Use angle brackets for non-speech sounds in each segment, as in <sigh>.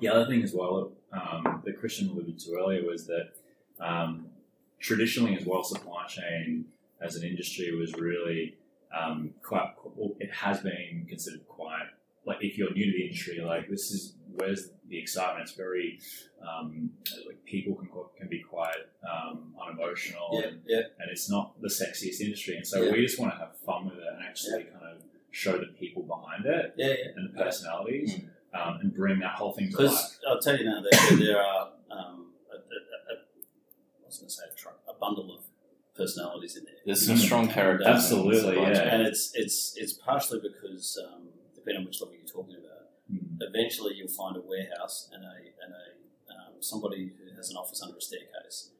the other thing as well um, that Christian alluded to earlier was that um, traditionally as well, supply chain as an industry was really um, quite. Well, it has been considered quite like if you're new to the industry, like this is where's the excitement? It's very um, like people can can be quite um, unemotional, Yeah, and, yeah. and it's not the sexiest industry. And so Yeah. we just want to have fun with it and actually kind of show the people behind it and the personalities, um, and bring that whole thing to life. Because I'll tell you now, there, there are, um, a, a, a, I was going to say a, truck, a bundle of personalities in there. There's some strong characters. Absolutely, in the supply yeah. And it's it's it's partially because um, depending on which level you're talking about, Mm. eventually you'll find a warehouse and a and a um, somebody who has an office under a staircase,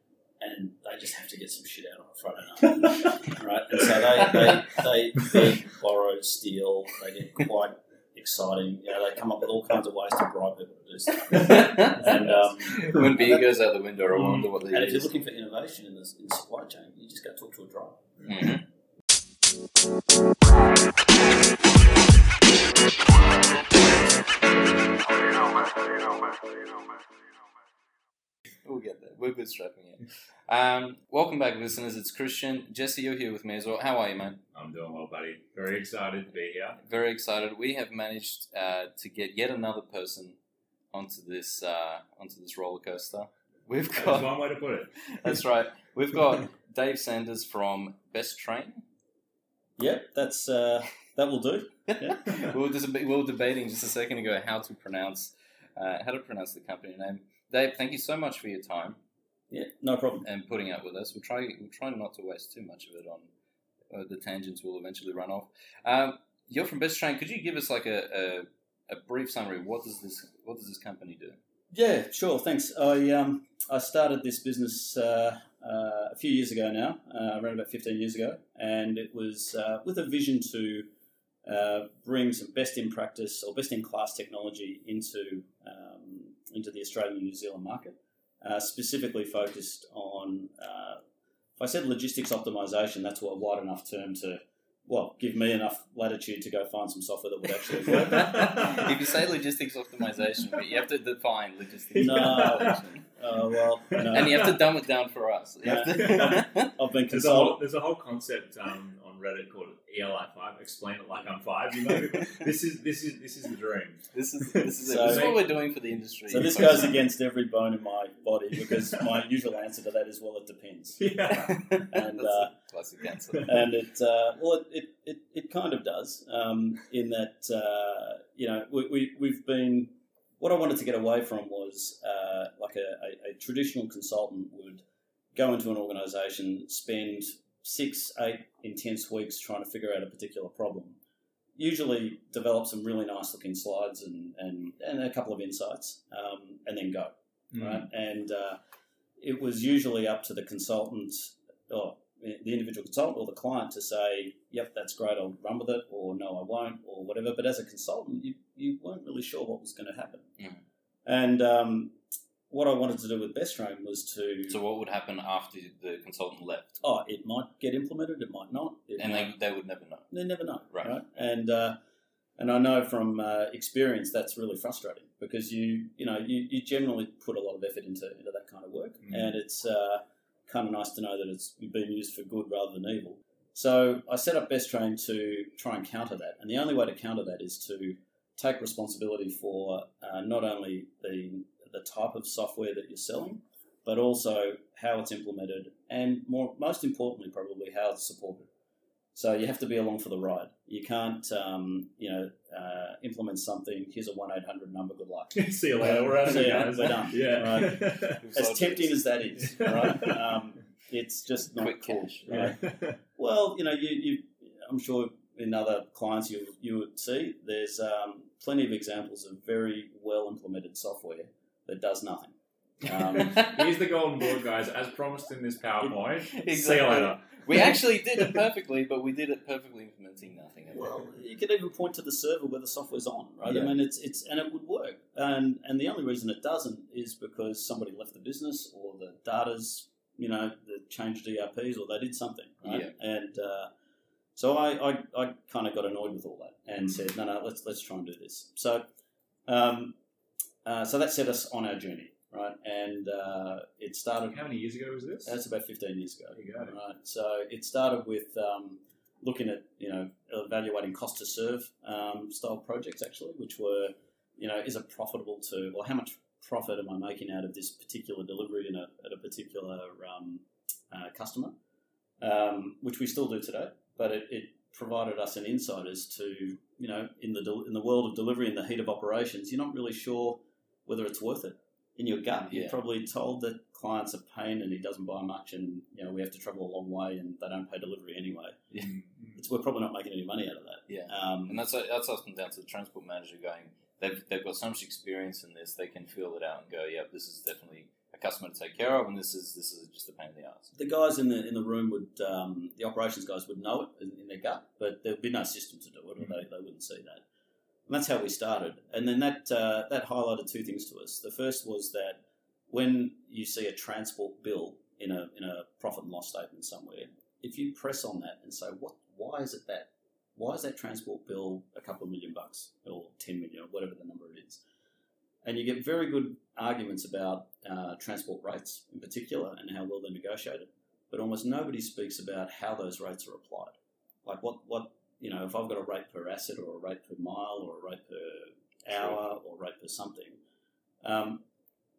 and they just have to get some shit out on a Friday night, right? And so they they, they beg, borrow, steal. They get quite exciting. You know, they come up with all kinds of ways to bribe people to do stuff. <laughs> And um, <laughs> when beer goes out the window, I wonder what they and if you're looking for innovation in this in the supply chain, you just go talk to a driver. Mhm. We'll get there. We're bootstrapping it. Um, welcome back, listeners. It's Christian. Jesse, you're here with me as well. How are you, man? I'm doing well, buddy. Very excited to be here. Very excited. We have managed uh, to get yet another person onto this uh, onto this roller coaster. We've That's got one way to put it. <laughs> that's right. We've got <laughs> Dave Sanders from Bestrane. Yep, that's uh, that will do. <laughs> we, were just, we were debating just a second ago how to pronounce uh, how to pronounce the company name. Dave, thank you so much for your time Yeah, no problem. and putting up with us. We'll try we'll try not to waste too much of it on uh, the tangents. Will eventually run off. Um, you're from Bestrane. Could you give us like a, a, a brief summary? What does this What does this company do? Yeah, sure. Thanks. I um, I started this business uh, uh, a few years ago now, uh, around about fifteen years ago, and it was uh, with a vision to uh, bring some best in practice or best in class technology into um, into the Australian New Zealand market, uh, specifically focused on. Uh, if I said logistics optimization, that's a wide enough term to. Well, give me enough latitude to go find some software that would actually work. <laughs> if you say logistics optimization, but you have to define logistics No. <laughs> optimization, Uh, well, <laughs> no. and you have to dumb it down for us. You have <laughs> I've been There's a whole, there's a whole concept um, on Reddit called ELI5. Explain it like I'm five. You know, <laughs> this is this is this is the dream. This is this is. So- this is what we're doing for the industry. So this goes against every bone in my body because my usual answer to that is, well, it depends. Yeah. and And, uh, classic answer. And it, uh, well, it, it, it, it kind of does um, in that, uh, you know, we, we, we've been, what I wanted to get away from was uh, like a, a, a traditional consultant would go into an organization, spend six, eight intense weeks trying to figure out a particular problem. Usually develop some really nice looking slides and, and, and a couple of insights, um, and then go right? And uh, it was usually up to the consultant, or the individual consultant or the client to say, "Yep, that's great. I'll run with it," or "No, I won't," or whatever. But as a consultant, you you weren't really sure what was going to happen. Mm. And um, what I wanted to do with Bestrane was to, So what would happen after the consultant left? oh, it might get implemented, it might not. It And might, they, they would never know. they never know, Right. right? And uh, and I know from uh, experience that's really frustrating because you you know you, you generally put a lot of effort into into that kind of work, Mm. and it's uh, kind of nice to know that it's being used for good rather than evil. So I set up Bestrane to try and counter that, and the only way to counter that is to take responsibility for uh, not only the the type of software that you're selling, but also how it's implemented, and more most importantly, probably how it's supported. So you have to be along for the ride. You can't, um, you know, uh, implement something. Here's a one eight hundred number. Good luck. <laughs> See you later. We're out of here, we're done. Yeah. <laughs> As tempting as that is, right? Um, it's just not Quick cool. cash. Right? Yeah. <laughs> Well, you know, you, you, I'm sure in other clients you you would see there's um, plenty of examples of very well implemented software that does nothing. <laughs> Um, Here's the golden board, guys, as promised in this PowerPoint. <laughs> See you later. We actually did it perfectly, but we did it perfectly implementing nothing. Well, you could even point to the server where the software's on, right? Yeah. I mean, it's it's and it would work, and and the only reason it doesn't is because somebody left the business or the data's, you know, the changed ERPs or they did something, right? And uh, so I I, I kind of got annoyed with all that and said, no, no, let's let's try and do this. So. Um, uh, so that set us on our journey, right? And uh, it started. How many years ago was this? That's about 15 years ago. There you go. Right. So it started with um, looking at you know evaluating cost to serve um, style projects actually, which were you know is it profitable to or how much profit am I making out of this particular delivery in a, at a particular um, uh, customer, um, which we still do today, but it, it provided us an insight as to you know in the del- in the world of delivery in the heat of operations, you're not really sure whether it's worth it. In your gut, you're probably told that clients are paying and he doesn't buy much, and you know we have to travel a long way and they don't pay delivery anyway. Mm. It's we're probably not making any money out of that. Yeah. Um, And that's that's often down to the transport manager going. They've, they've got so much experience in this, they can feel it out and go, "Yeah, this is definitely a customer to take care of, and this is this is just a pain in the ass." the guys in the in the room would um, the operations guys would know it in, in their gut, but there'd be no system to do it, or they, they wouldn't see that. And that's how we started. And then that uh, that highlighted two things to us. The first was that when you see a transport bill in a in a profit and loss statement somewhere, if you press on that and say, "What? Why is it that? Why is that transport bill a couple of million bucks or ten million or whatever the number it is?" And you get very good arguments about uh, transport rates in particular and how well they're negotiated but almost nobody speaks about how those rates are applied. Like what, what you know, if I've got a rate per asset or a rate per mile or a rate per hour or rate per something, um,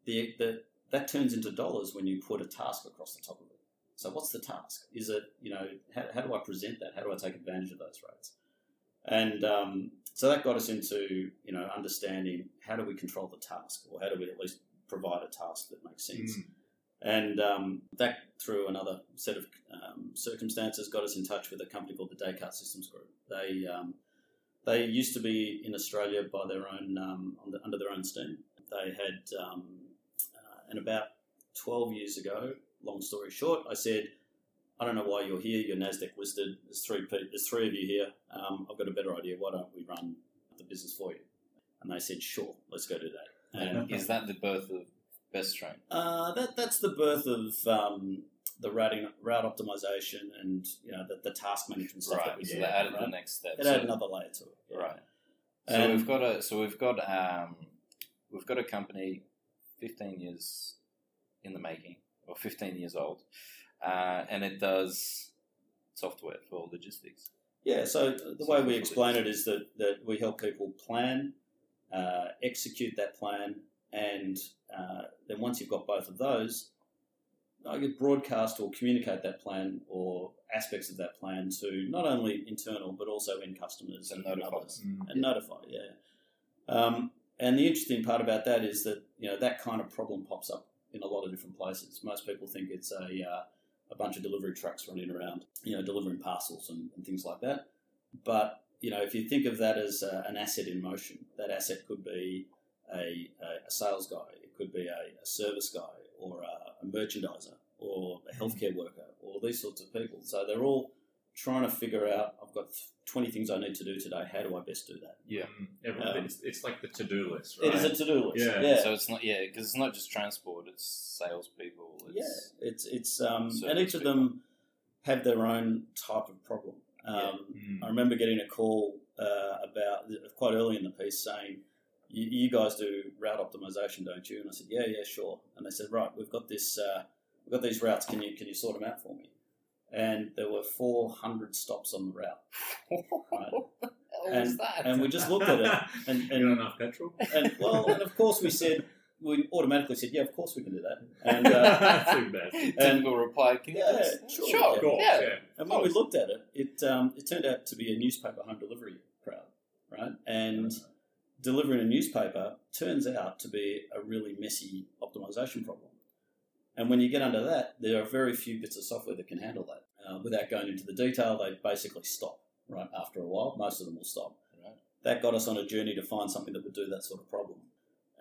the, the, that turns into dollars when you put a task across the top of it. So what's the task? Is it, you know, how, how do I present that? How do I take advantage of those rates? And um, so that got us into, you know, understanding how do we control the task or how do we at least provide a task that makes sense. Mm. And um, that, through another set of um, circumstances, got us in touch with a company called the Descartes Systems Group. They um, they used to be in Australia by their own um, on the, under their own steam. They had, um, uh, and about twelve years ago, long story short, I said, "I don't know why you're here. You're Nasdaq listed. There's three there's three of you here. Um, I've got a better idea. Why don't we run the business for you?" And they said, "Sure, let's go do that." And Is that the birth of Bestrane? uh, that that's the birth of um, the routing route optimization and you know the, the task management stuff that Right. we So do. they added the next step. It So- added another layer to it. yeah. Right. So And- we've got a so we've got um, we've got a company, fifteen years in the making, or fifteen years old, uh, and it does software for logistics. Yeah, so the way we explain it is that, that we help people plan, uh, execute that plan, and uh, then once you've got both of those, I could broadcast or communicate that plan or aspects of that plan to not only internal but also in customers And and, notify others Mm. and notify. Yeah. Um, and the interesting part about that is that you know that kind of problem pops up in a lot of different places. Most people think it's a uh, a bunch of delivery trucks running around, you know, delivering parcels and, and things like that. But you know, if you think of that as uh, an asset in motion, that asset could be a, a, sales guy, it could be a, a service guy, or a, a merchandiser, or a healthcare worker, or these sorts of people. So they're all trying to figure out. I've got twenty things I need to do today. How do I best do that? Yeah. Mm. Everyone- Um, it's, it's like the to-do list, right? It is a to-do list. Yeah. yeah. So it's not yeah because it's not just transport; it's salespeople. It's, yeah, it's it's um, and each of them have their own type of problem. Um, Mm. I remember getting a call uh, about quite early in the piece saying, you, "You guys do route optimization, don't you?" And I said, "Yeah, yeah, sure." And they said, "Right, we've got this, uh, we've got these routes. Can you can you sort them out for me?" And there were four hundred stops on the route, <laughs> what the And- was that? and we just looked at it, <laughs> and you got and, enough petrol? and well, and of course we said we automatically said, "Yeah, of course we can do that." And <laughs> uh, Too bad. Typical reply. Can you Yeah, just sure, sure, of course, yeah. yeah. And when we looked at it, it um, it turned out to be a newspaper home delivery crowd, right? And delivering a newspaper turns out to be a really messy optimization problem. And when you get under that, there are very few bits of software that can handle that. Uh, without going into the detail, they basically stop right after a while. Most of them will stop. Right. That got us on a journey to find something that would do that sort of problem.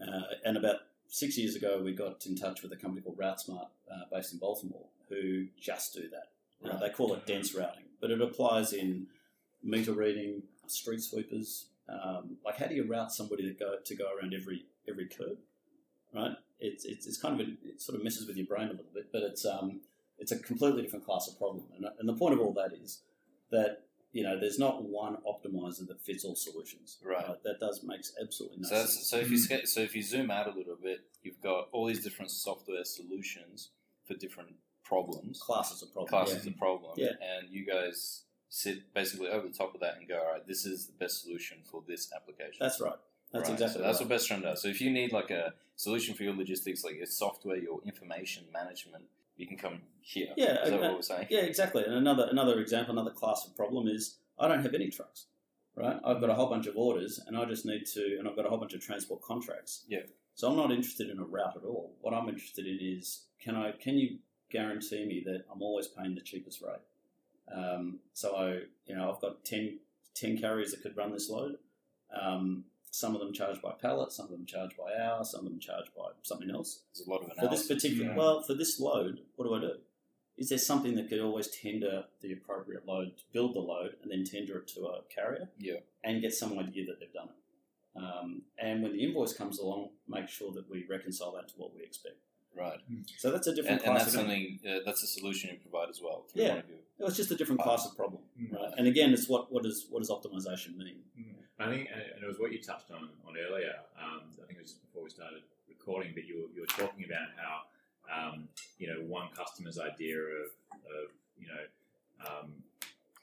Uh, and about six years ago, we got in touch with a company called RouteSmart, uh, based in Baltimore, who just do that. Uh, Right. they call it dense routing, but it applies in meter reading, street sweepers. Um, like, how do you route somebody to go to go around every every curb? Right? It's, it's, it's kind of a, it sort of messes with your brain a little bit, but it's um, it's a completely different class of problem. And, and the point of all that is that you know, there's not one optimizer that fits all solutions. Right. That does makes absolutely no So, sense. so if you hmm. so if you zoom out a little bit, you've got all these different software solutions for different problems, Classes of problem. classes yeah. of problem, Yeah. and you guys sit basically over the top of that and go, all right, this is the best solution for this application. That's right. That's Right, exactly so that's right. what Bestrane does. So if you need like a solution for your logistics, like your software, your information management, you can come here. Yeah, is that uh, what we're saying? Yeah, exactly. And another another example, another class of problem is I don't have any trucks. Right? I've got a whole bunch of orders and I just need to and I've got a whole bunch of transport contracts. Yeah. So I'm not interested in a route at all. What I'm interested in is can I can you guarantee me that I'm always paying the cheapest rate? Um, so I you know, I've got 10, 10 carriers that could run this load. Um, some of them charged by pallet, some of them charged by hour, some of them charged by something else There's a lot of for this particular Yeah. well for this load what do i do is there something that could always tender the appropriate load to build the load and then tender it to a carrier Yeah. and get some idea that they've done it um, and when the invoice comes along make sure that we reconcile that to what we expect right. so that's a different And, and that's of something uh, that's a solution you provide as well. through Yeah. one of your- it's just a different class of problem Mm. right and again it's what what does what does optimization mean I think, and it was what you touched on on earlier. Um, I think it was just before we started recording, but you were, you were talking about how um, you know one customer's idea of, of you know, um,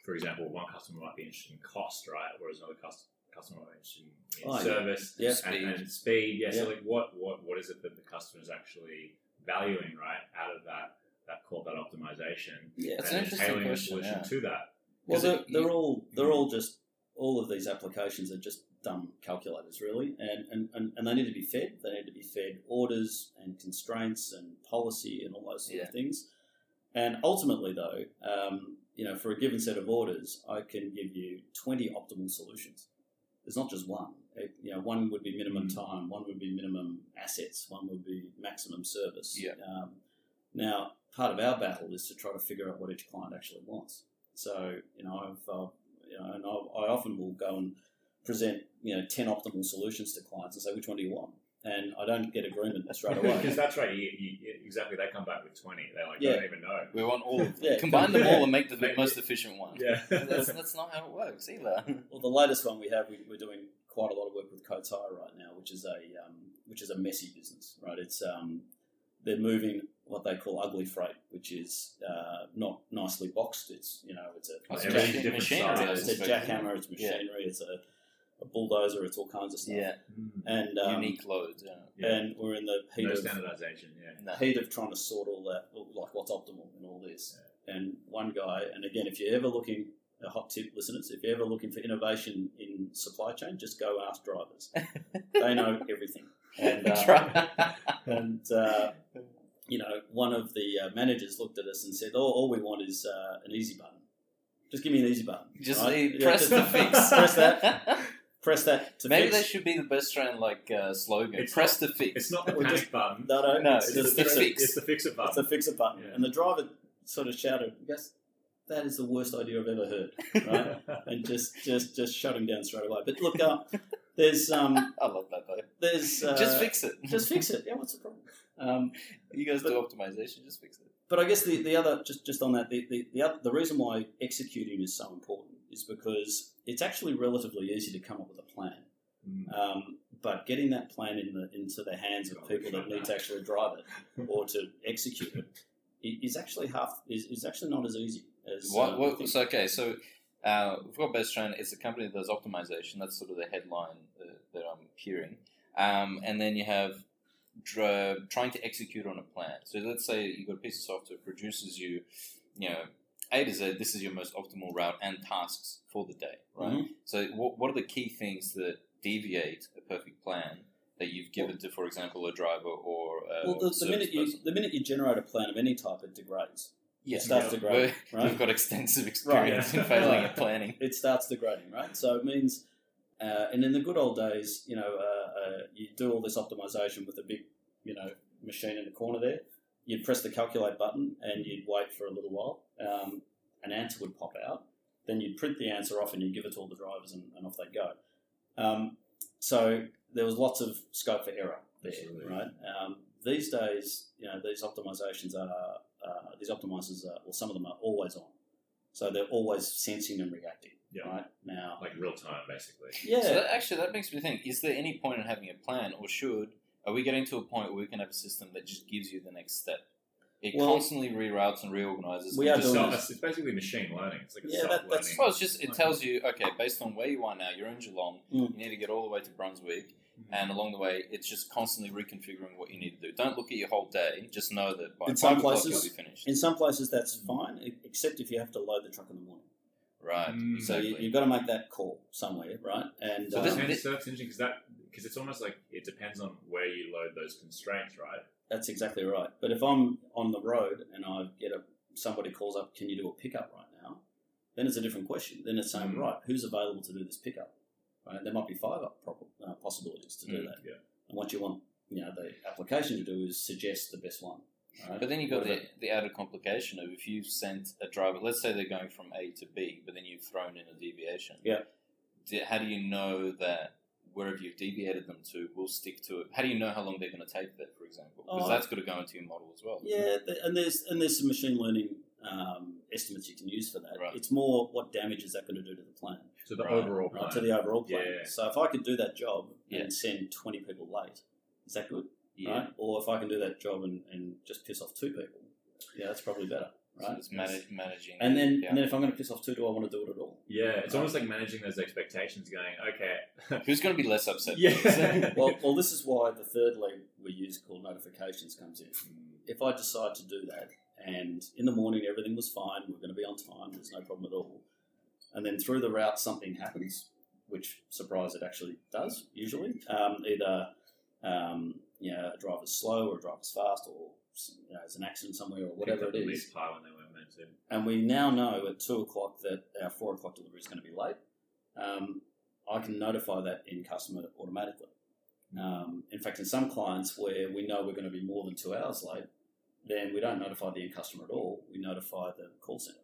for example, one customer might be interested in cost, right, whereas another cus- customer might be interested in, in Oh, service Yeah. Speed. and, and speed. Yeah, Yeah. so like what what what is it that the customer is actually valuing, right, out of that that call that optimization, yeah it's and an interesting question, solution yeah. to that. Well, they're, it- they're all they're all just all of these applications are just dumb calculators, really, and, and, and, and they need to be fed. They need to be fed orders and constraints and policy and all those sort Yeah. of things. And ultimately, though, um, you know, for a given set of orders, I can give you twenty optimal solutions. There's not just one. It- you know, one would be minimum Mm. time, one would be minimum assets, one would be maximum service. Yeah. Um, now, part of our battle is to try to figure out what each client actually wants. So, you know, I've, uh, you know, and I, I often will go and present, you know, ten optimal solutions to clients and say, which one do you want? And I don't get agreement straight away. <laughs> Because that's right. You, you, exactly. They come back with twenty. They're like Yeah. don't even know. We want all of them. <laughs> Yeah. Combine them all and make the Make- most efficient one. Yeah. <laughs> that's, that's not how it works either. Well, the latest one we have, we, we're doing quite a lot of work with Kotai right now, which is a um, which is a messy business, right? It's um, they're moving what they call ugly freight, which is uh, not nicely boxed. It's you know, it's a, It's Everything's machi- different machinery. size. it's a jackhammer, it's Yeah. machinery, it's a, a bulldozer, it's all kinds of stuff. Yeah, And um, unique loads. Yeah. Yeah. and we're in the heat no of standardization. Yeah. No. heat of trying to sort all that, like what's optimal in all this. And one guy, and again, if you're ever looking, a hot tip, listeners, if you're ever looking for innovation in supply chain, just go ask drivers. <laughs> they know everything. <laughs> And, uh, and uh, <laughs> you know, one of the uh, managers looked at us and said, "Oh, all we want is uh, an easy button. Just give me an easy button. Just right? say, Yeah, press just the fix. <laughs> Press that. <laughs> Press that to Maybe fix. that should be the Bestrane like uh, slogan. It's press the fix. It's not the Or panic just- button. no, no, No, it's, it's just the fix it. fix. It's the fix it It's the fix it button. Yeah. And the driver sort of shouted, "Yes, that is the worst idea I've ever heard." Right? <laughs> and just just just shut him down straight away. But look, uh, there's um, I love that though. there's uh, just fix it. just fix it. Yeah, what's the problem? Um, You guys But- do optimization. Just fix it. but I guess the, the other just just on that the the the, other, the reason why executing is so important is because it's actually relatively easy to come up with a plan. Mm. Um, but getting that plan in the into the hands of people that need to actually drive it or to execute it i- actually half is, is actually not as easy as uh, What, we what, so okay, so uh, we've got Bestrane. It's a company that does optimization. That's sort of the headline uh, that I'm hearing. Um, and then you have dr- trying to execute on a plan. So let's say you've got a piece of software produces you, you know, A to Z. This is your most optimal route and tasks for the day, right? Mhm. So what, what are the key things that deviate a perfect plan that you've given to, for example, a driver or a Well, the, the minute you person? the minute you generate a plan of any type, it degrades. Yeah, It starts Yeah. degrading, We're- <laughs> right? We've got extensive experience yeah. in failing <laughs> at planning. It starts degrading, right? So it means, uh, and in the good old days, you know, uh, uh, you do all this optimization with a big, you know, machine in the corner there. You'd press the calculate button and you'd wait for a little while. Um, an answer would pop out. Then you'd print the answer off and you'd give it to all the drivers and, and off they'd go. Um, so there was lots of scope for error there, Absolutely. right? Um, these days, you know, these optimizations are uh, these optimizers are, well, some of them are always on. So they're always sensing and reacting. Yeah. Right now, like real time, basically. yeah, So that, actually, that makes me think: Is there any point in having a plan, or should are we getting to a point where we can have a system that just gives you the next step? It Well- constantly reroutes and reorganizes. We are It's, doing self, it's basically machine learning. It's like a Yeah, that- self-learning. that's- Well, it's just it tells you okay, based on where you are now, you're in Geelong. Mm. You need to get all the way to Brunswick, Mm-hmm. and along the way, it's just constantly reconfiguring what you need to do. Don't look at your whole day. Just know that by In five some places- you'll be finished. in some places that's fine, e- except if you have to load the truck in the morning. right. Mm. So Exactly. you, you've got to make that call somewhere, right? And So um, this- Depends, so it's interesting because that because it's almost like it depends on where you load those constraints, right? That's exactly right. But if I'm on the road and I get a somebody calls up, can you do a pickup right now? Then it's a different question. Then it's saying, Mm. right, who's available to do this pickup? Right? There might be five up prob- uh, possibilities to do Mm, that. Yeah. And what you want, you know, the application to do is suggest the best one. Right? But then you've got the, the added complication of if you've sent a driver, let's say they're going from A to B, but then you've thrown in a deviation. Yeah. How do you know that wherever you've deviated them to will stick to it? How do you know how long they're going to take that, for example? Because Oh. that's got to go into your model as well. Yeah, and there's and there's some machine learning um, estimates you can use for that. Right. It's more what damage is that going to do to the plan, So the Right, overall right, to the overall plan. Yeah. So if I could do that job Yeah. and send 20 people late, is that good? Yeah. Right? Or if I can do that job and, and just piss off two people, yeah, that's probably better. So Right? it's manage, managing. and then yeah. and then if I'm going to piss off two, do I want to do it at all? yeah, it's almost like managing those expectations. Going, okay, <laughs> who's going to be less upset? yeah. <laughs> well, well, this is why the third leg we use called notifications comes in. Hmm. If I decide to do that, and in the morning everything was fine, we're going to be on time, there's no problem at all, and then through the route something happens, which surprise it actually does usually. Um, either um, you know, a driver's slow or a driver's fast, or you know, there's an accident somewhere, or whatever it is. the is. least pile when they weren't meant to. and we now know at two o'clock that our four o'clock delivery is going to be late, um, I can notify that in customer automatically. Um, in fact, in some clients where we know we're going to be more than two hours late, then we don't notify the end customer at all. We notify the call center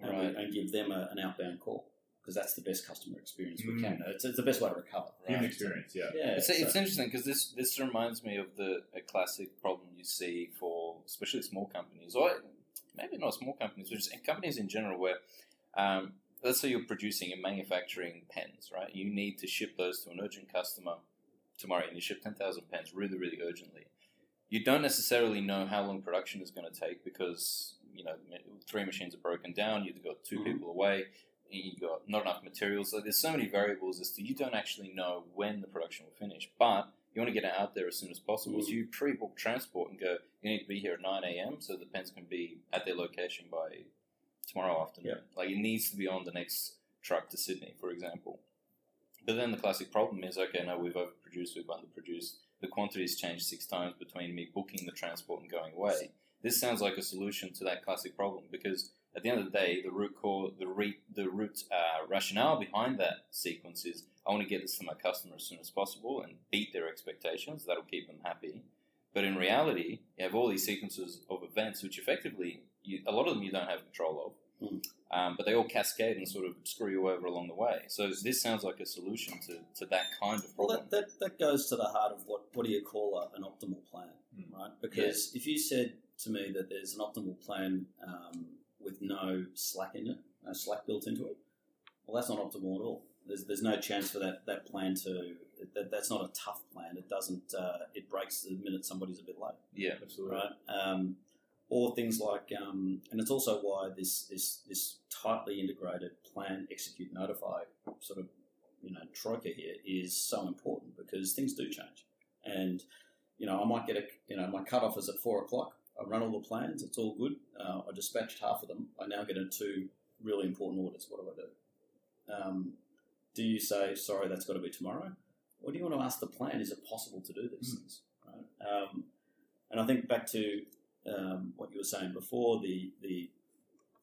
and, we- Right. and give them a, an outbound call because that's the best customer experience we Mm. can. It's, it's the best way to recover. Human experience, yeah. Yeah, It's, so- it's interesting because this this reminds me of the a classic problem you see for especially small companies or maybe not small companies, but just companies in general where um, let's say you're producing and manufacturing pens, right? You need to ship those to an urgent customer tomorrow, and you ship ten thousand pens really, really urgently. You don't necessarily know how long production is going to take because you know three machines are broken down. You've got 2 Mhm. people away. You've got not enough materials. So there's so many variables as to you don't actually know when the production will finish, but you want to get it out there as soon as possible. Mm. So you pre-book transport and go. You need to be here at nine a.m. so the pens can be at their location by tomorrow afternoon. Like it needs to be on the next truck to Sydney, for example. But then the classic problem is, okay, now we've overproduced, we've underproduced. The quantities changed six times between me booking the transport and going away. This sounds like a solution to that classic problem because at the end of the day, the root core, the re, the root uh, rationale behind that sequence is I want to get this to my customer as soon as possible and beat their expectations. That'll keep them happy. But in reality, you have all these sequences of events which effectively, you, a lot of them you don't have control of. Mm. Um, but they all cascade and sort of screw you over along the way. So this sounds like a solution to, to that kind of problem. Well, that, that, that goes to the heart of what, what do you call a, an optimal plan, Mm. right? Because if you said to me that there's an optimal plan um, with no slack in it, no slack built into it, well, that's not optimal at all. There's, there's no chance for that, that plan to, that, that's not a tough plan. It doesn't, uh, it breaks the minute somebody's a bit late yeah. Absolutely. right? Um, or things like, um, and it's also why this this this tightly integrated plan, execute, notify sort of you know troika here is so important because things do change, and you know I might get a you know my cutoff is at four o'clock. I run all the plans, it's all good. Uh, I dispatched half of them. I now get into two really important orders. What do I do? Um, do you say sorry? That's got to be tomorrow, or do you want to ask the plan? Is it possible to do these Mm. things? Right? Um, and I think back to um, what you were saying before, the the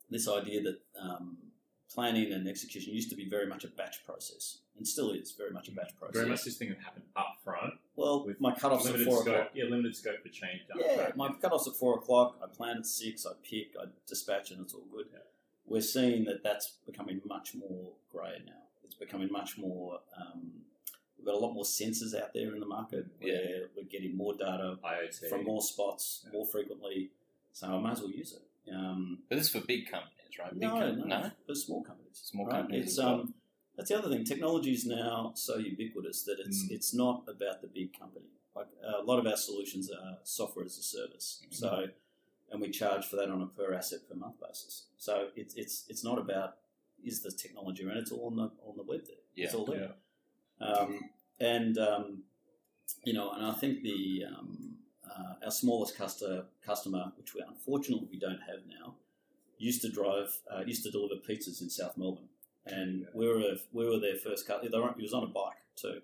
this idea that um, planning and execution used to be very much a batch process, and still is very much a batch process. Very much this thing that happened up front. Well, with my cutoffs at limited four scope, o'clock. Yeah, limited scope for change. up Yeah, front. my cutoffs at four o'clock. I plan at six. I pick. I dispatch, and it's all good. Yeah. We're seeing that that's becoming much more grey now. It's becoming much more. Um, we've got a lot more sensors out there in the market. Where we're getting more data IoT. from more spots more frequently. So I might as well use it. Um, But this is for big companies, right? Big No, com- no, for small companies. Small companies It's as well. um, that's the other thing. Technology is now so ubiquitous that it's Mm. it's not about the big company. Like uh, a lot of our solutions are software as a service. Mhm. So, and we charge for that on a per asset per month basis. So it's it's it's not about is the technology around. It's all on the on the web there. It's Yeah. all there. Um, and um, you know, and I think the um, uh, our smallest customer, customer, which we unfortunately we don't have now, used to drive, uh, used to deliver pizzas in South Melbourne, and we were a, we were their first customer. He was on a bike too,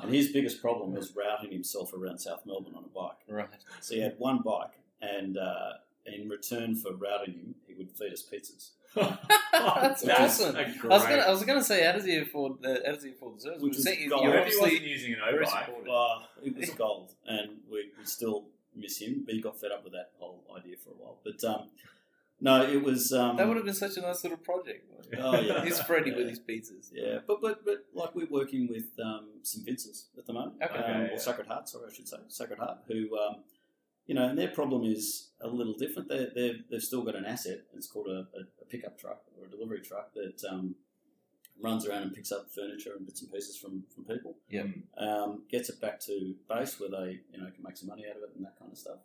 and his biggest problem was routing himself around South Melbourne on a bike. Right. So he had one bike, and uh, in return for routing him, he would feed us pizzas. <laughs> <laughs> That's awesome. a I was gonna, I was gonna say, how does he afford the, how does he afford the service? Which But was you- gold. you're Maybe he obviously wasn't using an very O-bike. supportive. Uh, it was <laughs> gold, and we, we still miss him. But he got fed up with that whole idea for a while. But um, no, it was. Um, That would have been such a nice little project. <laughs> Oh, yeah. <laughs> He's spreading Yeah. with his pizzas. Yeah, but but but like we're working with um, St Vincent's at the moment, Okay. um, Yeah. or Sacred Heart, sorry, I should say Sacred Heart, who um, you know, and their problem is a little different. They they they've still got an asset. It's called a, a, a pickup truck or a delivery truck that um, runs around and picks up furniture and bits and pieces from from people. Yeah. um, gets it back to base where they you know can make some money out of it and that kind of stuff.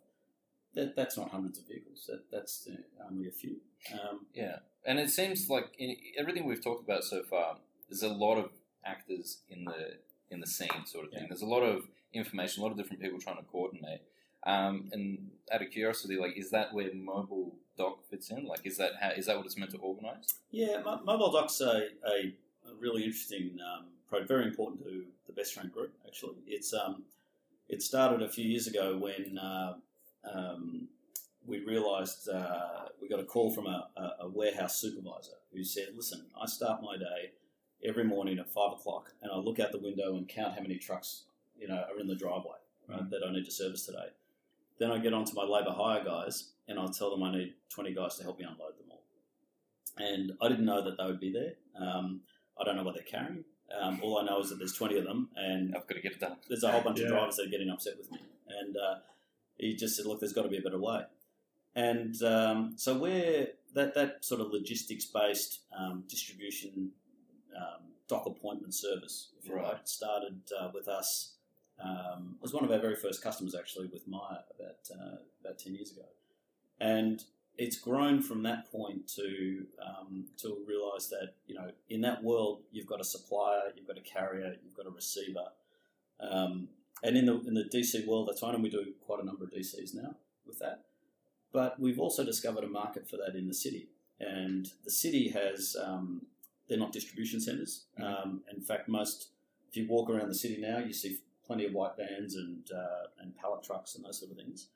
That, that's not hundreds of vehicles. That, that's uh, only a few. Um, Yeah, and it seems like in everything we've talked about so far, there's a lot of actors in the in the scene, sort of thing. Yeah. There's a lot of information, a lot of different people trying to coordinate. Um, and out of curiosity, like, is that where Mobile Dock fits in? Like, is that how is that what it's meant to organise? Yeah, Mo- Mobile Dock's a, a, really interesting um, project, very important to the Bestrane Group. Actually, it's um, it started a few years ago when uh, um, we realised uh, we got a call from a, a, a warehouse supervisor who said, "Listen, I start my day every morning at five o'clock, and I look out the window and count how many trucks you know are in the driveway right, that I need to service today. Then I get onto my labour hire guys, and I tell them I need twenty guys to help me unload them all." and I didn't know that they would be there. Um, I don't know what they're carrying. Um, all I know is that there's 20 of them, and I've got to get it done. there's a whole bunch Yeah. of drivers that are getting upset with me. And uh, he just said, "Look, there's got to be a better way." And um, so we're that that sort of logistics based um, distribution um, dock appointment service, if you Right. like, started uh, with us. Um, was one of our very first customers actually with Myer about uh, about ten years ago, and it's grown from that point to um, to realise that you know in that world you've got a supplier, you've got a carrier, you've got a receiver, um, and in the in the DC world that's fine, and we do quite a number of DCs now with that. But we've also discovered a market for that in the city, and the city has um, they're not distribution centres. Um, in fact, most if you walk around the city now, you see plenty of white vans and uh, and pallet trucks and those sort of things.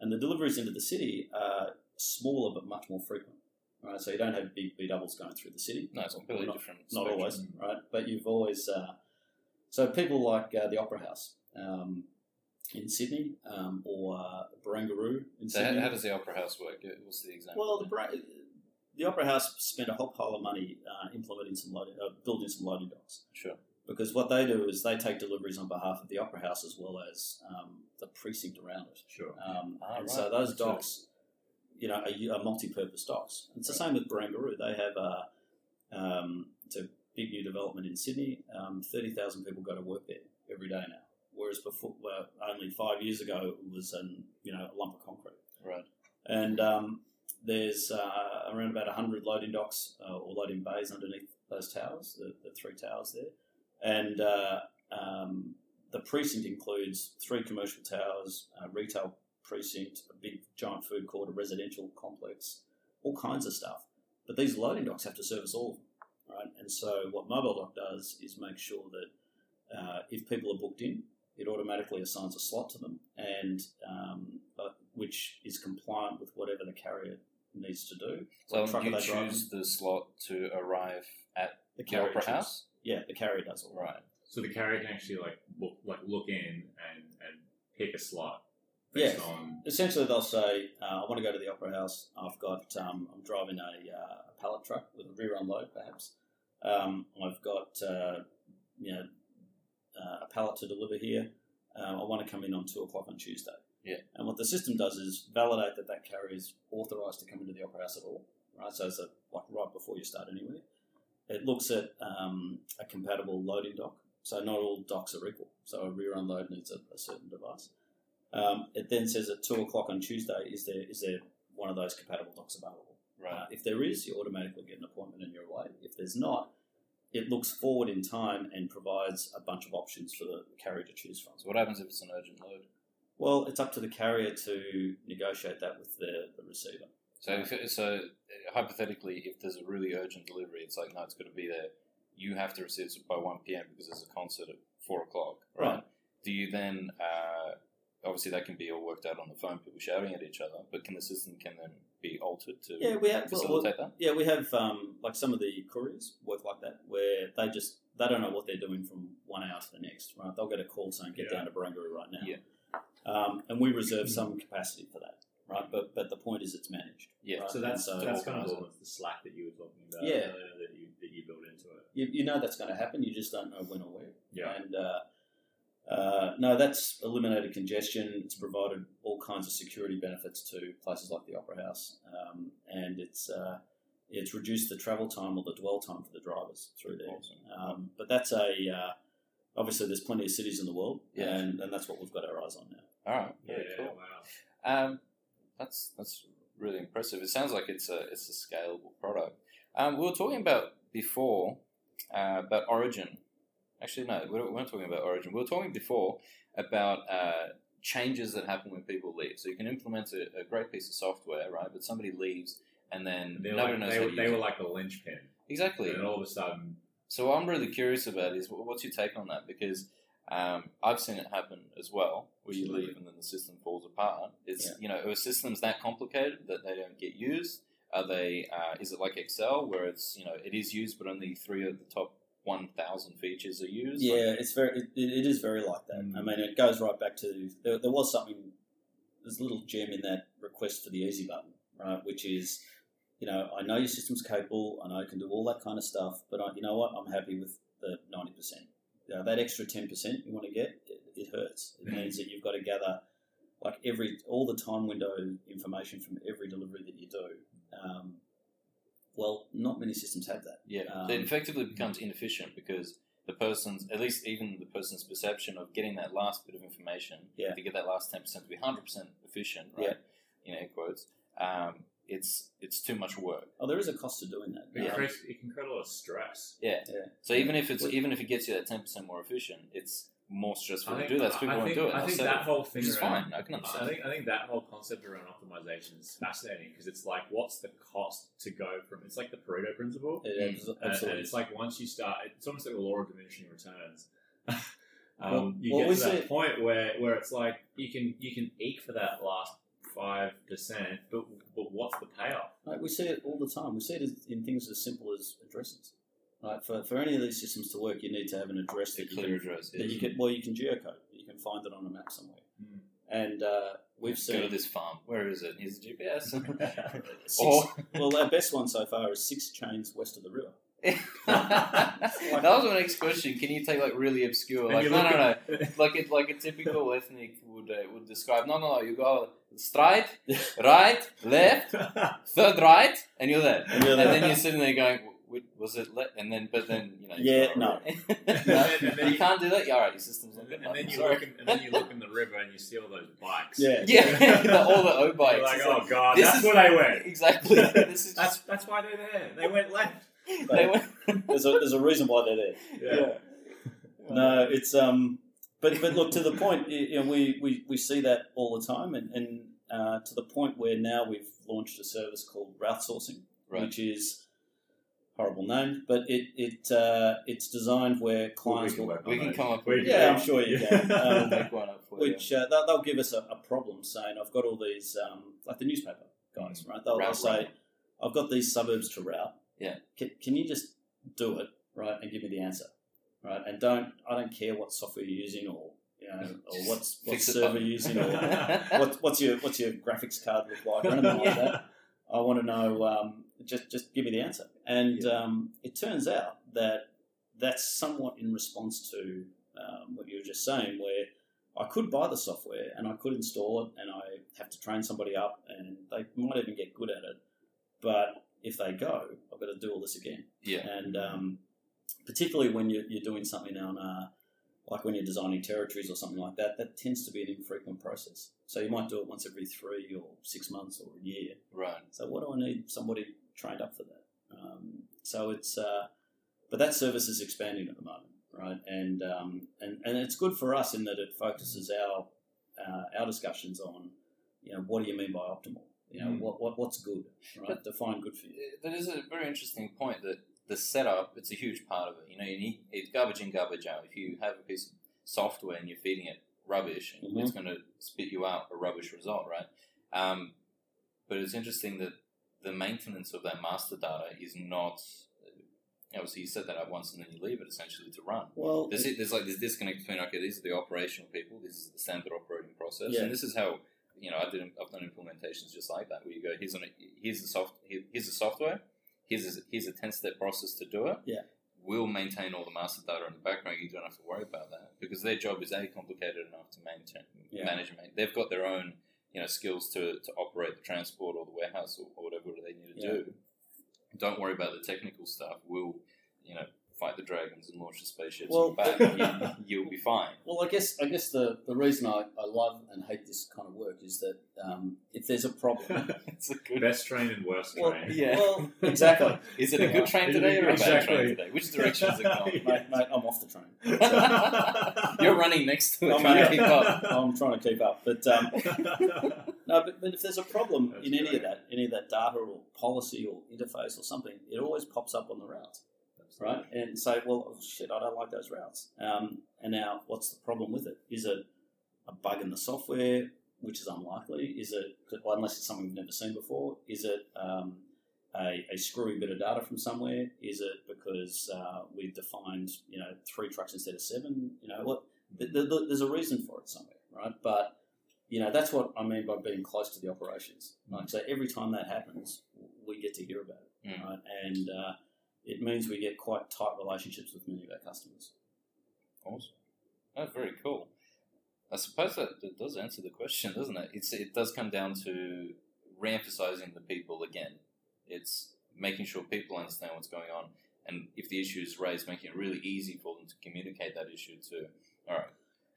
And the deliveries into the city are smaller but much more frequent. Right, so you don't have big B doubles going through the city. No, it's completely not, different. Not spectrum. always, right? But you've always uh, so people like uh, the Opera House um, in Sydney um, or uh, Barangaroo in So how, Sydney. how does the opera house work? What's the example? Well, the, the Opera House spent a whole pile of money uh, implementing some loading, uh, building some loading docks sure. because what they do is they take deliveries on behalf of the Opera House as well as um, the precinct around it. Sure. Um, Ah, and right. so those docks, you know, are, are multi-purpose docks. It's the same with Barangaroo. They have a, um, it's a big new development in Sydney. Um, Thirty thousand people go to work there every day now, whereas before, well, only five years ago, it was an, you know a lump of concrete. Right. And um, there's uh, around about hundred loading docks uh, or loading bays underneath those towers, the, the three towers there, and uh, um, the precinct includes three commercial towers, a retail precinct, a big giant food court, a residential complex, all kinds of stuff. But these loading docks have to service all of them, right? And so what Mobile Dock does is make sure that uh, if people are booked in, it automatically assigns a slot to them, and um, but, which is compliant with whatever the carrier needs to do. So What truck you are driving? choose the slot to arrive at The the carrier opera chooses. house. Yeah, the carrier does all. Right. So the carrier can actually like look like look in and, and pick a slot based Yes. on Essentially, they'll say, uh, "I want to go to the opera house. I've got, um, I'm driving a, uh, a pallet truck with a rear unload, perhaps. Um, I've got, uh, you know, uh, a pallet to deliver here. Uh, I want to come in on two o'clock on Tuesday. Yeah. And what the system does is validate that that carrier is authorised to come into the opera house at all. Right. So it's a like right before you start anywhere. It looks at um, a compatible loading dock. So not all docks are equal. So a rear unload needs a, a certain device. Um, it then says at two o'clock on Tuesday, is there is there one of those compatible docks available? Right. Uh, if there is, you automatically get an appointment and you're away. If there's not, it looks forward in time and provides a bunch of options for the carrier to choose from. So what happens if it's an urgent load? Well, it's up to the carrier to negotiate that with the, the receiver. So, if it, so uh, hypothetically, if there's a really urgent delivery, it's like no, it's got to be there. You have to receive it by one p.m. because there's a concert at four o'clock, right? Right. Do you then? Uh, obviously, that can be all worked out on the phone, people shouting at each other. But can the system can then be altered to Yeah, we have well, facilitate that? yeah we have um, like some of the couriers work like that where they just they don't know what they're doing from one hour to the next. Right? They'll get a call saying get Yeah. down to Barangaroo right now. Yeah. Um, and we reserve some capacity for that. Right. But but the point is it's managed. Yeah. Right? So that's And that's kind of almost the slack that you were talking about Yeah. earlier that you that you built into it. you, you know that's going to happen. You just don't know when or where. Yeah. And uh, uh, no, that's eliminated congestion. It's provided all kinds of security benefits to places like the Opera House, um, and it's uh, it's reduced the travel time or the dwell time for the drivers through there. Awesome. Um, but that's a uh, obviously there's plenty of cities in the world, Yeah. and, and that's what we've got our eyes on now. All right. Very yeah, cool. wow. Um, that's that's really impressive. It sounds like it's a it's a scalable product. Um, we were talking about before uh, about Origin. Actually, no, we weren't talking about Origin. We were talking before about uh, changes that happen when people leave. So you can implement a, a great piece of software, right? But somebody leaves, and then They're no like, one knows they, how were- to they were like the linchpin, Exactly. and all of a sudden, So what I'm really curious about is what's your take on that? Because um, I've seen it happen as well, where you leave and then the system falls apart. It's Yeah. you know, are systems that complicated that they don't get used? Are they? Uh, is it like Excel, where it's you know it is used, but only three of the top one thousand features are used? Like, Yeah, it's very. It, it is very like that. Mm. I mean, it goes right back to there, there was something. There's a little gem in that request for the easy button, right? Which is, you know, I know your system's capable. I know it can do all that kind of stuff, but I, you know what? I'm happy with the ninety percent. You know, that extra ten percent you want to get, it, it hurts. It Mm. means that you've got to gather like every all the time window information from every delivery that you do. Um, well, not many systems have that. yeah. Um, it effectively becomes inefficient because the person's at least even the person's perception of getting that last bit of information Yeah. to get that last ten percent to be hundred percent efficient, right? Yeah. In air quotes. Um, it's it's too much work. Oh, there is a cost to doing that. it, Um, creates, it can create a lot of stress. Yeah. Yeah. So even if it's even if it gets you that ten percent more efficient, it's more stressful to do that. So people I won't do it. I They'll think say, that whole thing is around, fine. I can I think I think that whole concept around optimization is fascinating because it's like, what's the cost to go from? It's like the Pareto principle, It Mm. and, absolutely. and it's like once you start, it's almost like the law of diminishing returns. <laughs> um, Well, you well, get to that see- point where, where it's like you can you can eke for that last five percent, but but what's the payoff? Like, we see it all the time. We see it in things as simple as addresses. Right? For, for any of these systems to work, you need to have an address A that you clear can, address. that you can. Well, you can geocode. You can find it on a map somewhere. Mm. And uh, we've Go to this farm. Where is it? Here's the GPS. six, or <laughs> well, our best one so far is six chains west of the river. <laughs> that was my next question. Can you take like really obscure, like no, no, no, like it, like a typical <laughs> ethnic would uh, would describe. No, no, no. You go straight, right, left, third right, and you're there. And you're And then you're sitting there going, "Wait, was it left? And then, but then you know, Yeah, go, no. right. <laughs> <laughs> And then- you can't do that. Yeah, all right, your system's not And good and then you look in, and then you look in the river and you see all those bikes. Yeah. Yeah, <laughs> the, all the O You're bikes. like, It's oh like, god, this that's is- where they went. exactly. This is That's just, that's why they're there. They went left. they went. There's a, there's a reason why they're there. Yeah. No, it's um, but but look to the point. You know, we, we, we see that all the time, and, and uh, to the point where now we've launched a service called route sourcing, Right. which is horrible name, but it it uh, it's designed where clients will, work on We can come up with- can- Yeah, I'm sure you can. <laughs> Um, make one up for you. which uh, they'll, they'll give us a, a problem saying I've got all these um, like the newspaper guys, right? They'll, they'll say. I've got these suburbs to route. Yeah. Can, can you just do it right and give me the answer, right? And don't I don't care what software you're using or you know <laughs> or what's what server you're using or <laughs> what, what's your what's your graphics card look like or anything like that. I want to know. Um, just just give me the answer. And Yeah. um, it turns out that that's somewhat in response to um, what you were just saying, where I could buy the software and I could install it, and I have to train somebody up, and they might even get good at it. But if they go, I've got to do all this again. Yeah. And um, particularly when you're, you're doing something on, uh, like when you're designing territories or something like that, that tends to be an infrequent process. So you might do it once every three or six months or a year. Right. So what do I need somebody trained up for that? Um, so it's, uh, but that service is expanding at the moment, right? And um, and and it's good for us in that it focuses our uh, our discussions on, you know, what do you mean by optimal? You know, Mm. what, what what's good, right? Define good for you. That is a very interesting point. That the setup, it's a huge part of it. You know, you need it's garbage in, garbage out. If you have a piece of software and you're feeding it rubbish, and Mhm. it's going to spit you out a rubbish result, right? Um, but it's interesting that the maintenance of that master data is not. Obviously, you set that up once and then you leave it essentially to run. Well, There's, there's like this disconnect between okay, these are the operational people, this is the standard operating process, Yeah. and this is how you know I did I've done implementations just like that where you go here's an here's the soft here- here's the software, here's a, here's a ten step process to do it. Yeah. We'll maintain all the master data in the background. You don't have to worry about that because their job is a complicated enough to maintain, Yeah. manage, maintain. They've got their own you know skills to, to operate the transport or the warehouse or, or whatever they need to Yeah. do. Don't worry about the technical stuff. We'll you know fight the dragons and launch the spaceships Well, back. you, you'll be fine. <laughs> Well, I guess I guess the, the reason I, I love and hate this kind of work is that um, if there's a problem, <laughs> it's a good. Best train and worst well, train. Yeah. well, <laughs> exactly, Is it a good train Is it a today or a good- bad train exactly. today? Which direction is it going? mate, mate, I'm off the train. You're running next to it, I'm, trying to keep up. I'm trying to keep up, but um, no, but, but if there's a problem That's in any of that, any of that data or policy or interface or something, it always pops up on the route. Right? And say, well, oh, shit, I don't like those routes. Um, and now, what's the problem with it? Is it a bug in the software, which is unlikely? Is it, well, unless it's something we've never seen before? Is it um, a, a screwy bit of data from somewhere? Is it because uh, we've defined, you know, three trucks instead of seven? You know, what? th- th- th- There's a reason for it somewhere, right? But you know, that's what I mean by being close to the operations. Like, so every time that happens, we get to hear about it, Mm. right? And uh, it means we get quite tight relationships with many of our customers. Awesome. That's very cool. I suppose that, that does answer the question, doesn't it? It's it does come down to re-emphasizing the people again. It's making sure people understand what's going on, and if the issue is raised, making it really easy for them to communicate that issue to. All right,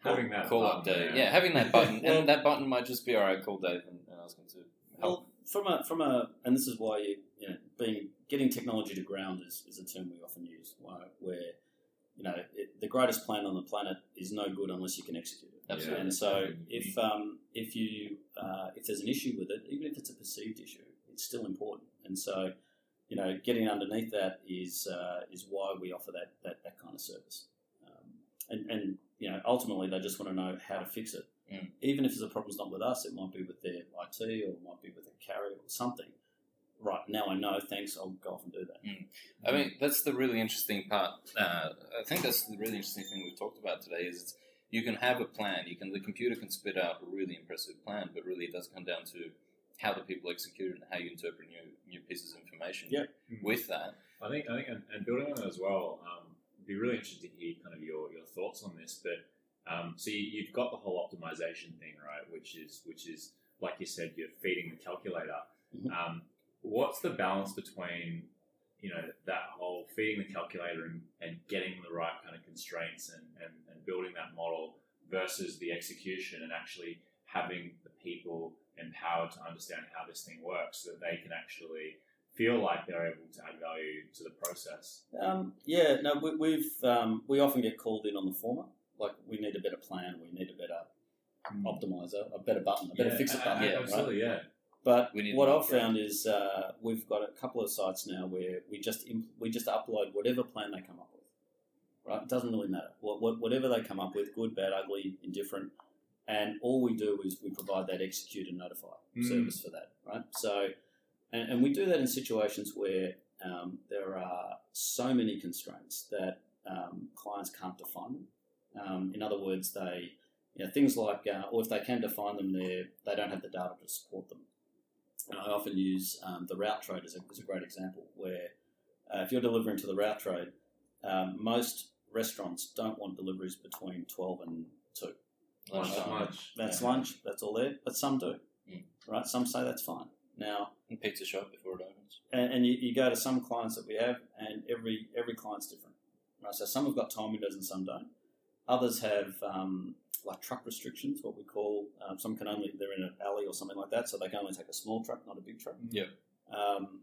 Having that call up Dave. there. Yeah, having that button, Well- <laughs> and that button might just be all right. Call Dave and, and ask him to help. Well, from a from a and this is why you you know being getting technology to ground is, is a term we often use. Where, you know it, the greatest plan on the planet is no good unless you can execute it. Absolutely. And so if um, if you uh, if there's an issue with it, even if it's a perceived issue, it's still important. And so you know getting underneath that is uh, is why we offer that that, that kind of service. Um, and and you know ultimately they just want to know how to fix it. Mm. Even if the problem's not with us, it might be with their IT or it might be with a carrier or something. Right now, I know. Thanks. I'll go off and do that. I mean, that's the really interesting part. Uh, I think that's the really interesting thing we've talked about today. Is it's, you can have a plan. You can the computer can spit out a really impressive plan, but really it does come down to how the people execute it and how you interpret new new pieces of information. Yeah. With that, I think I think and, and building on that as well, um, it'd be really interesting to hear kind of your, your thoughts on this. But um, so you, you've got the whole optimization thing, right? Which is which is like you said, you're feeding the calculator. Mhm. Um, what's the balance between you know that whole feeding the calculator and, and getting the right kind of constraints and, and, and building that model versus the execution and actually having the people empowered to understand how this thing works so that they can actually feel like they're able to add value to the process. Um, yeah, no, we, we've um, we often get called in on the former. Like we need a better plan, we need a better optimizer, a better button, a better Yeah, fix it button. yeah, right? absolutely, yeah. But what I've found is uh, we've got a couple of sites now where we just imp- we just upload whatever plan they come up with. Right, it doesn't really matter. What, what, whatever they come up with, good, bad, ugly, indifferent, and all we do is we provide that execute and notify Mm. service for that. Right, so and, and we do that in situations where um, there are so many constraints that um, clients can't define them. Um, in other words, they you know, things like, uh, or if they can define them, they they don't have the data to support them. And I often use um, the route trade as a, as a great example, where uh, if you're delivering to the route trade, um, most restaurants don't want deliveries between 12 and 2. lunchtime. Lunch. That's Yeah. lunch, that's all there, but some do. Mm. Right? Some say that's fine. Now, And pizza shop before it opens. and, and you, you go to some clients that we have, and every every client's different. Right? So some have got time windows and some don't. Others have um, like truck restrictions, what we call. Um, some can only they're in an alley or something like that, so they can only take a small truck, not a big truck. Yep. Um,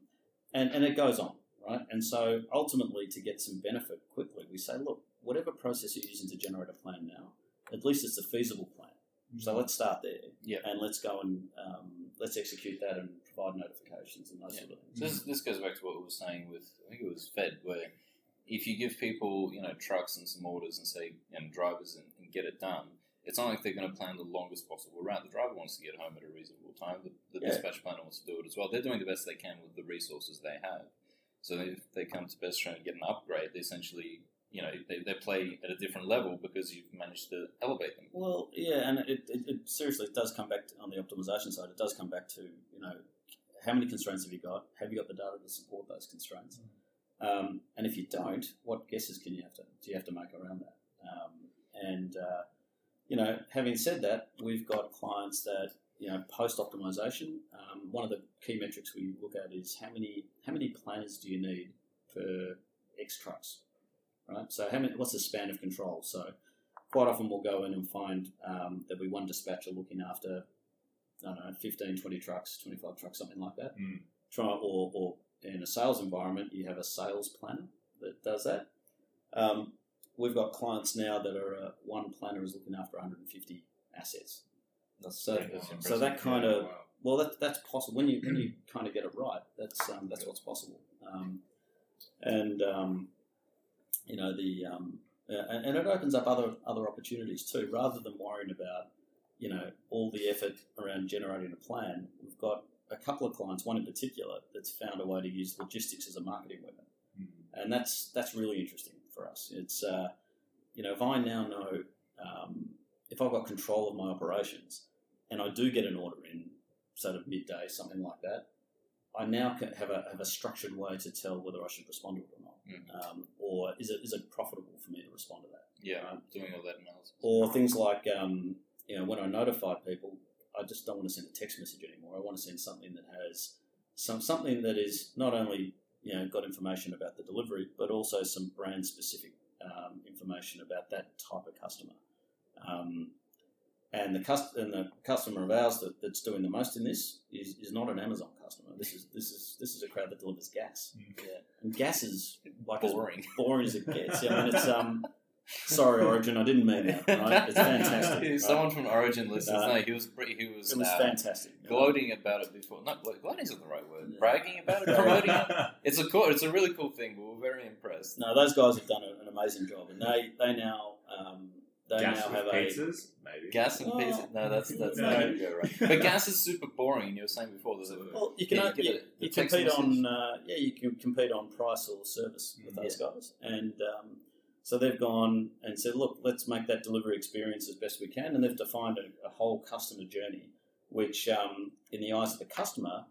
and and it goes on, right? And so ultimately, to get some benefit quickly, we say, look, whatever process you're using to generate a plan now, at least it's a feasible plan. So let's start there, Yep. and let's go and um, let's execute that and provide notifications and those Yeah. sort of things. So this, this goes back to what we were saying with I think it was Fed, where if you give people you know trucks and some orders and say and drivers and, and get it done, it's not like they're going to plan the longest possible route. The driver wants to get home at a reasonable time. The, the Yeah. dispatch planner wants to do it as well. They're doing the best they can with the resources they have. So if they come to Bestrane and get an upgrade, they essentially you know they, they play at a different level because you've managed to elevate them. Well, yeah, and it, it, it seriously it does come back to, on the optimization side. It does come back to you know how many constraints have you got? Have you got the data to support those constraints? Um, and if you don't, what guesses can you have to do you have to make around that? Um, and uh, you know, having said that, we've got clients that you know post optimization. Um, one of the key metrics we look at is how many how many planners do you need per X trucks, right? So how many? What's the span of control? So quite often we'll go in and find um, that we one dispatcher looking after I don't know 15, 20 trucks, twenty five trucks, something like that. Mm. Try or, or in a sales environment, you have a sales planner that does that. Um, we've got clients now that are uh, one planner is looking after 150 assets. So, That's so that kind Yeah, of wow. well, that, that's possible when you when you kind of get it right. That's um, that's what's possible, um, and um, you know the um, and, and it opens up other other opportunities too. Rather than worrying about you know all the effort around generating a plan, we've got a couple of clients, one in particular, that's found a way to use logistics as a marketing weapon Mm. and that's that's really interesting for us. It's uh, you know if I now know um, if I've got control of my operations and I do get an order in sort of midday, something like that, I now can have a have a structured way to tell whether I should respond to it or not, Mhm. um, or is it is it profitable for me to respond to that? Yeah, Right. doing all that analysis. Or things like um, you know when I notify people, I just don't want to send a text message anymore. I want to send something that has some something that is not only you know got information about the delivery, but also some brand specific um, information about that type of customer. Um, and the cust- and the customer of ours that, that's doing the most in this is, is not an Amazon customer. This is this is this is a crowd that delivers gas. Mm. Yeah, and gas is like as Boring. boring as it gets. I mean, it's um. <laughs> Sorry, Origin, I didn't mean that. Right? It's <laughs> fantastic. Right? Someone from Origin listens. Uh, no, he was pretty, he was, It was uh, fantastic. gloating about it before. Not glo- gloating isn't the right word. Yeah. Bragging about it, <laughs> promoting it. It's a cool. It's a really cool thing. We were very impressed. No, those guys have done an amazing job, and they they now um, they Gas now with have a pizzas, maybe. Gas and Oh. pizza. No, that's that's No. not going to go right. <laughs> But gas is super boring. You were saying before. There's a well, you can Yeah, you you, get you, a- the text compete message. on uh, yeah you can compete on price or service with Mm. those guys, and um, so they've gone and said, look, let's make that delivery experience as best we can, and they've defined a, a whole customer journey, which um, in the eyes of the customer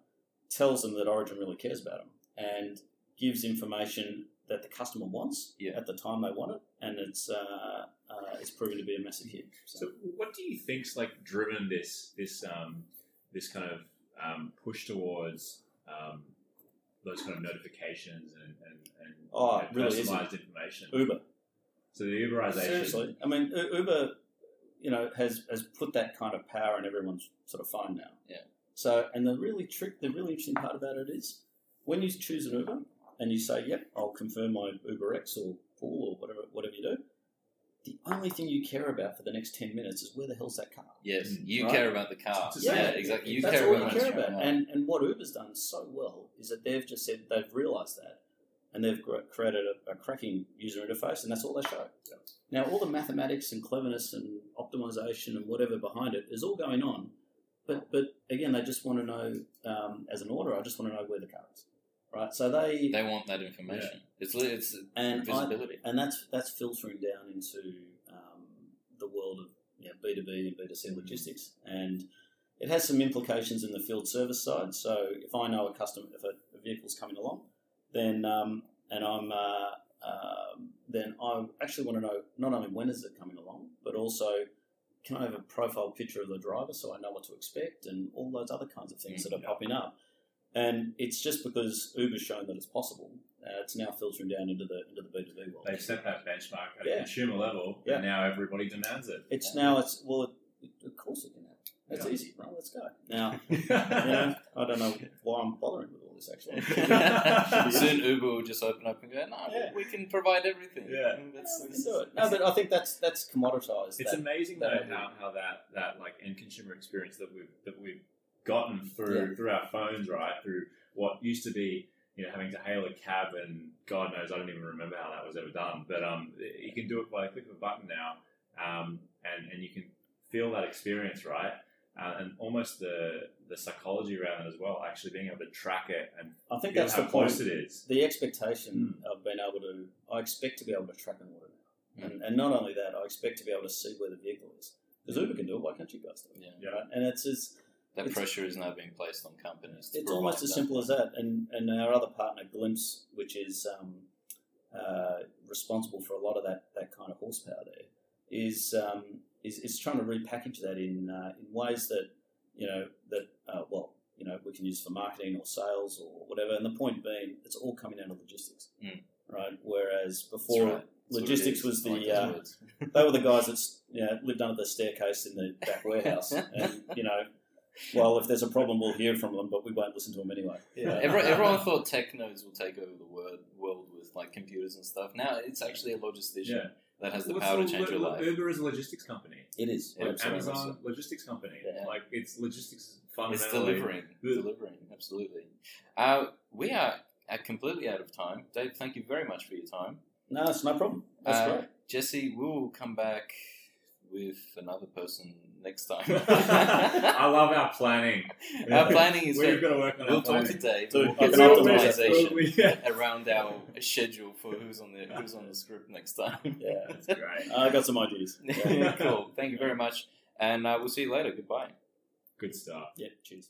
tells them that Origin really cares about them and gives information that the customer wants Yeah. at the time they want it, and it's uh, uh, it's proven to be a massive hit. So, So, what do you think's like driven this this um, this kind of um, push towards um, those kind of notifications and and, and Oh, you know, it really is. personalized information? Uber. So the Uberization. Seriously, I mean, Uber, you know, has has put that kind of power in everyone's sort of phone now. Yeah. So, and the really trick, the really interesting part about it is when you choose an Uber and you say, "Yep, I'll confirm my Uber X or Pool or whatever whatever you do," the only thing you care about for the next ten minutes is where the hell's that car. yes. Mm. You Right. care about the car. Yeah, Yeah, exactly. You That's care all about you care about. going. And and what Uber's done so well is that they've just said they've realised that, and they've created a, a cracking user interface, and that's all they show. Yeah. Now all the mathematics and cleverness and optimization and whatever behind it is all going on, but but again they just want to know um, as an order, I just want to know where the car is, right? So they, They want that information. It's it's and I, visibility. and that's that's filtering down into um, the world of B2B and B2C logistics. And it has some implications in the field service side. So if I know a customer, if a, a vehicle's coming along, then um, and I'm uh, um, then I actually want to know not only when is it coming along, but also can I have a profile picture of the driver so I know what to expect and all those other kinds of things Mm, that are popping up. and it's just because Uber's shown that it's possible. Uh, it's now filtering down into the into the B two B world. They've set that benchmark at Yeah. a consumer level, Yeah. and now everybody demands it. It's now it's well, it, it, of course it can happen. It's Yeah. easy, right? Let's go now. <laughs> you know, I don't know why I'm bothering with all this actually. <laughs> <laughs> Soon Uber will just open up and go, no, Yeah. we can provide everything. Yeah. And Yeah, that's, we can do it. No, but I think that's that's commoditized. It's that- amazing that though how, how that that like end consumer experience that we've that we've gotten through Yeah. through our phones, right? Through what used to be you know having to hail a cab and God knows I don't even remember how that was ever done. But um, you can do it by a click of a button now, um, and and you can feel that experience, right? Uh, and almost the the psychology around it as well, actually being able to track it and I think that's how the point. close it is. The expectation Hmm. of being able to, I expect to be able to track an order now, and, and not only that, I expect to be able to see where the vehicle is. Because Uber can do it, why can't you guys do it? Yeah. Yeah. Right? And it's as That It's- pressure is now being placed on companies. to it's almost as simple as that. And and our other partner, Glimpse, which is um, uh, responsible for a lot of that, that kind of horsepower there, is um, is, is trying to repackage that in uh, in ways that you know that uh, well you know we can use for marketing or sales or whatever. And the point being, it's all coming down to logistics, Mm. right? Whereas before. right. That's what it Logistics was I like the, uh. <laughs> They were the guys that you know, lived under the staircase in the back warehouse, <laughs> and you know, well, if there's a problem, we'll hear from them, but we won't listen to them anyway. Yeah, everyone, everyone thought technos will take over the world, world with like computers and stuff. Now it's actually a logistician Yeah. that has the What's power to the- change your life. Uber is a logistics company. It is. Yeah, Like absolutely. Amazon logistics company. Yeah. Like it's logistics is It's delivering, Good. delivering, absolutely. Uh, we are uh, completely out of time. Dave, thank you very much for your time. No, it's no problem. That's Uh, great. Jesse, we'll come back with another person next time. <laughs> I love our planning. <laughs> Our planning is We've very, got to work on it. we'll talk planning. to Dave. We'll get can some optimize optimization We- <laughs> yeah. around our schedule for who's on the who's on the script next time. Yeah, That's great. I got some ideas. Yeah, cool. Thank you very much, and uh, we'll see you later. Goodbye. Good stuff. Yeah. Cheers.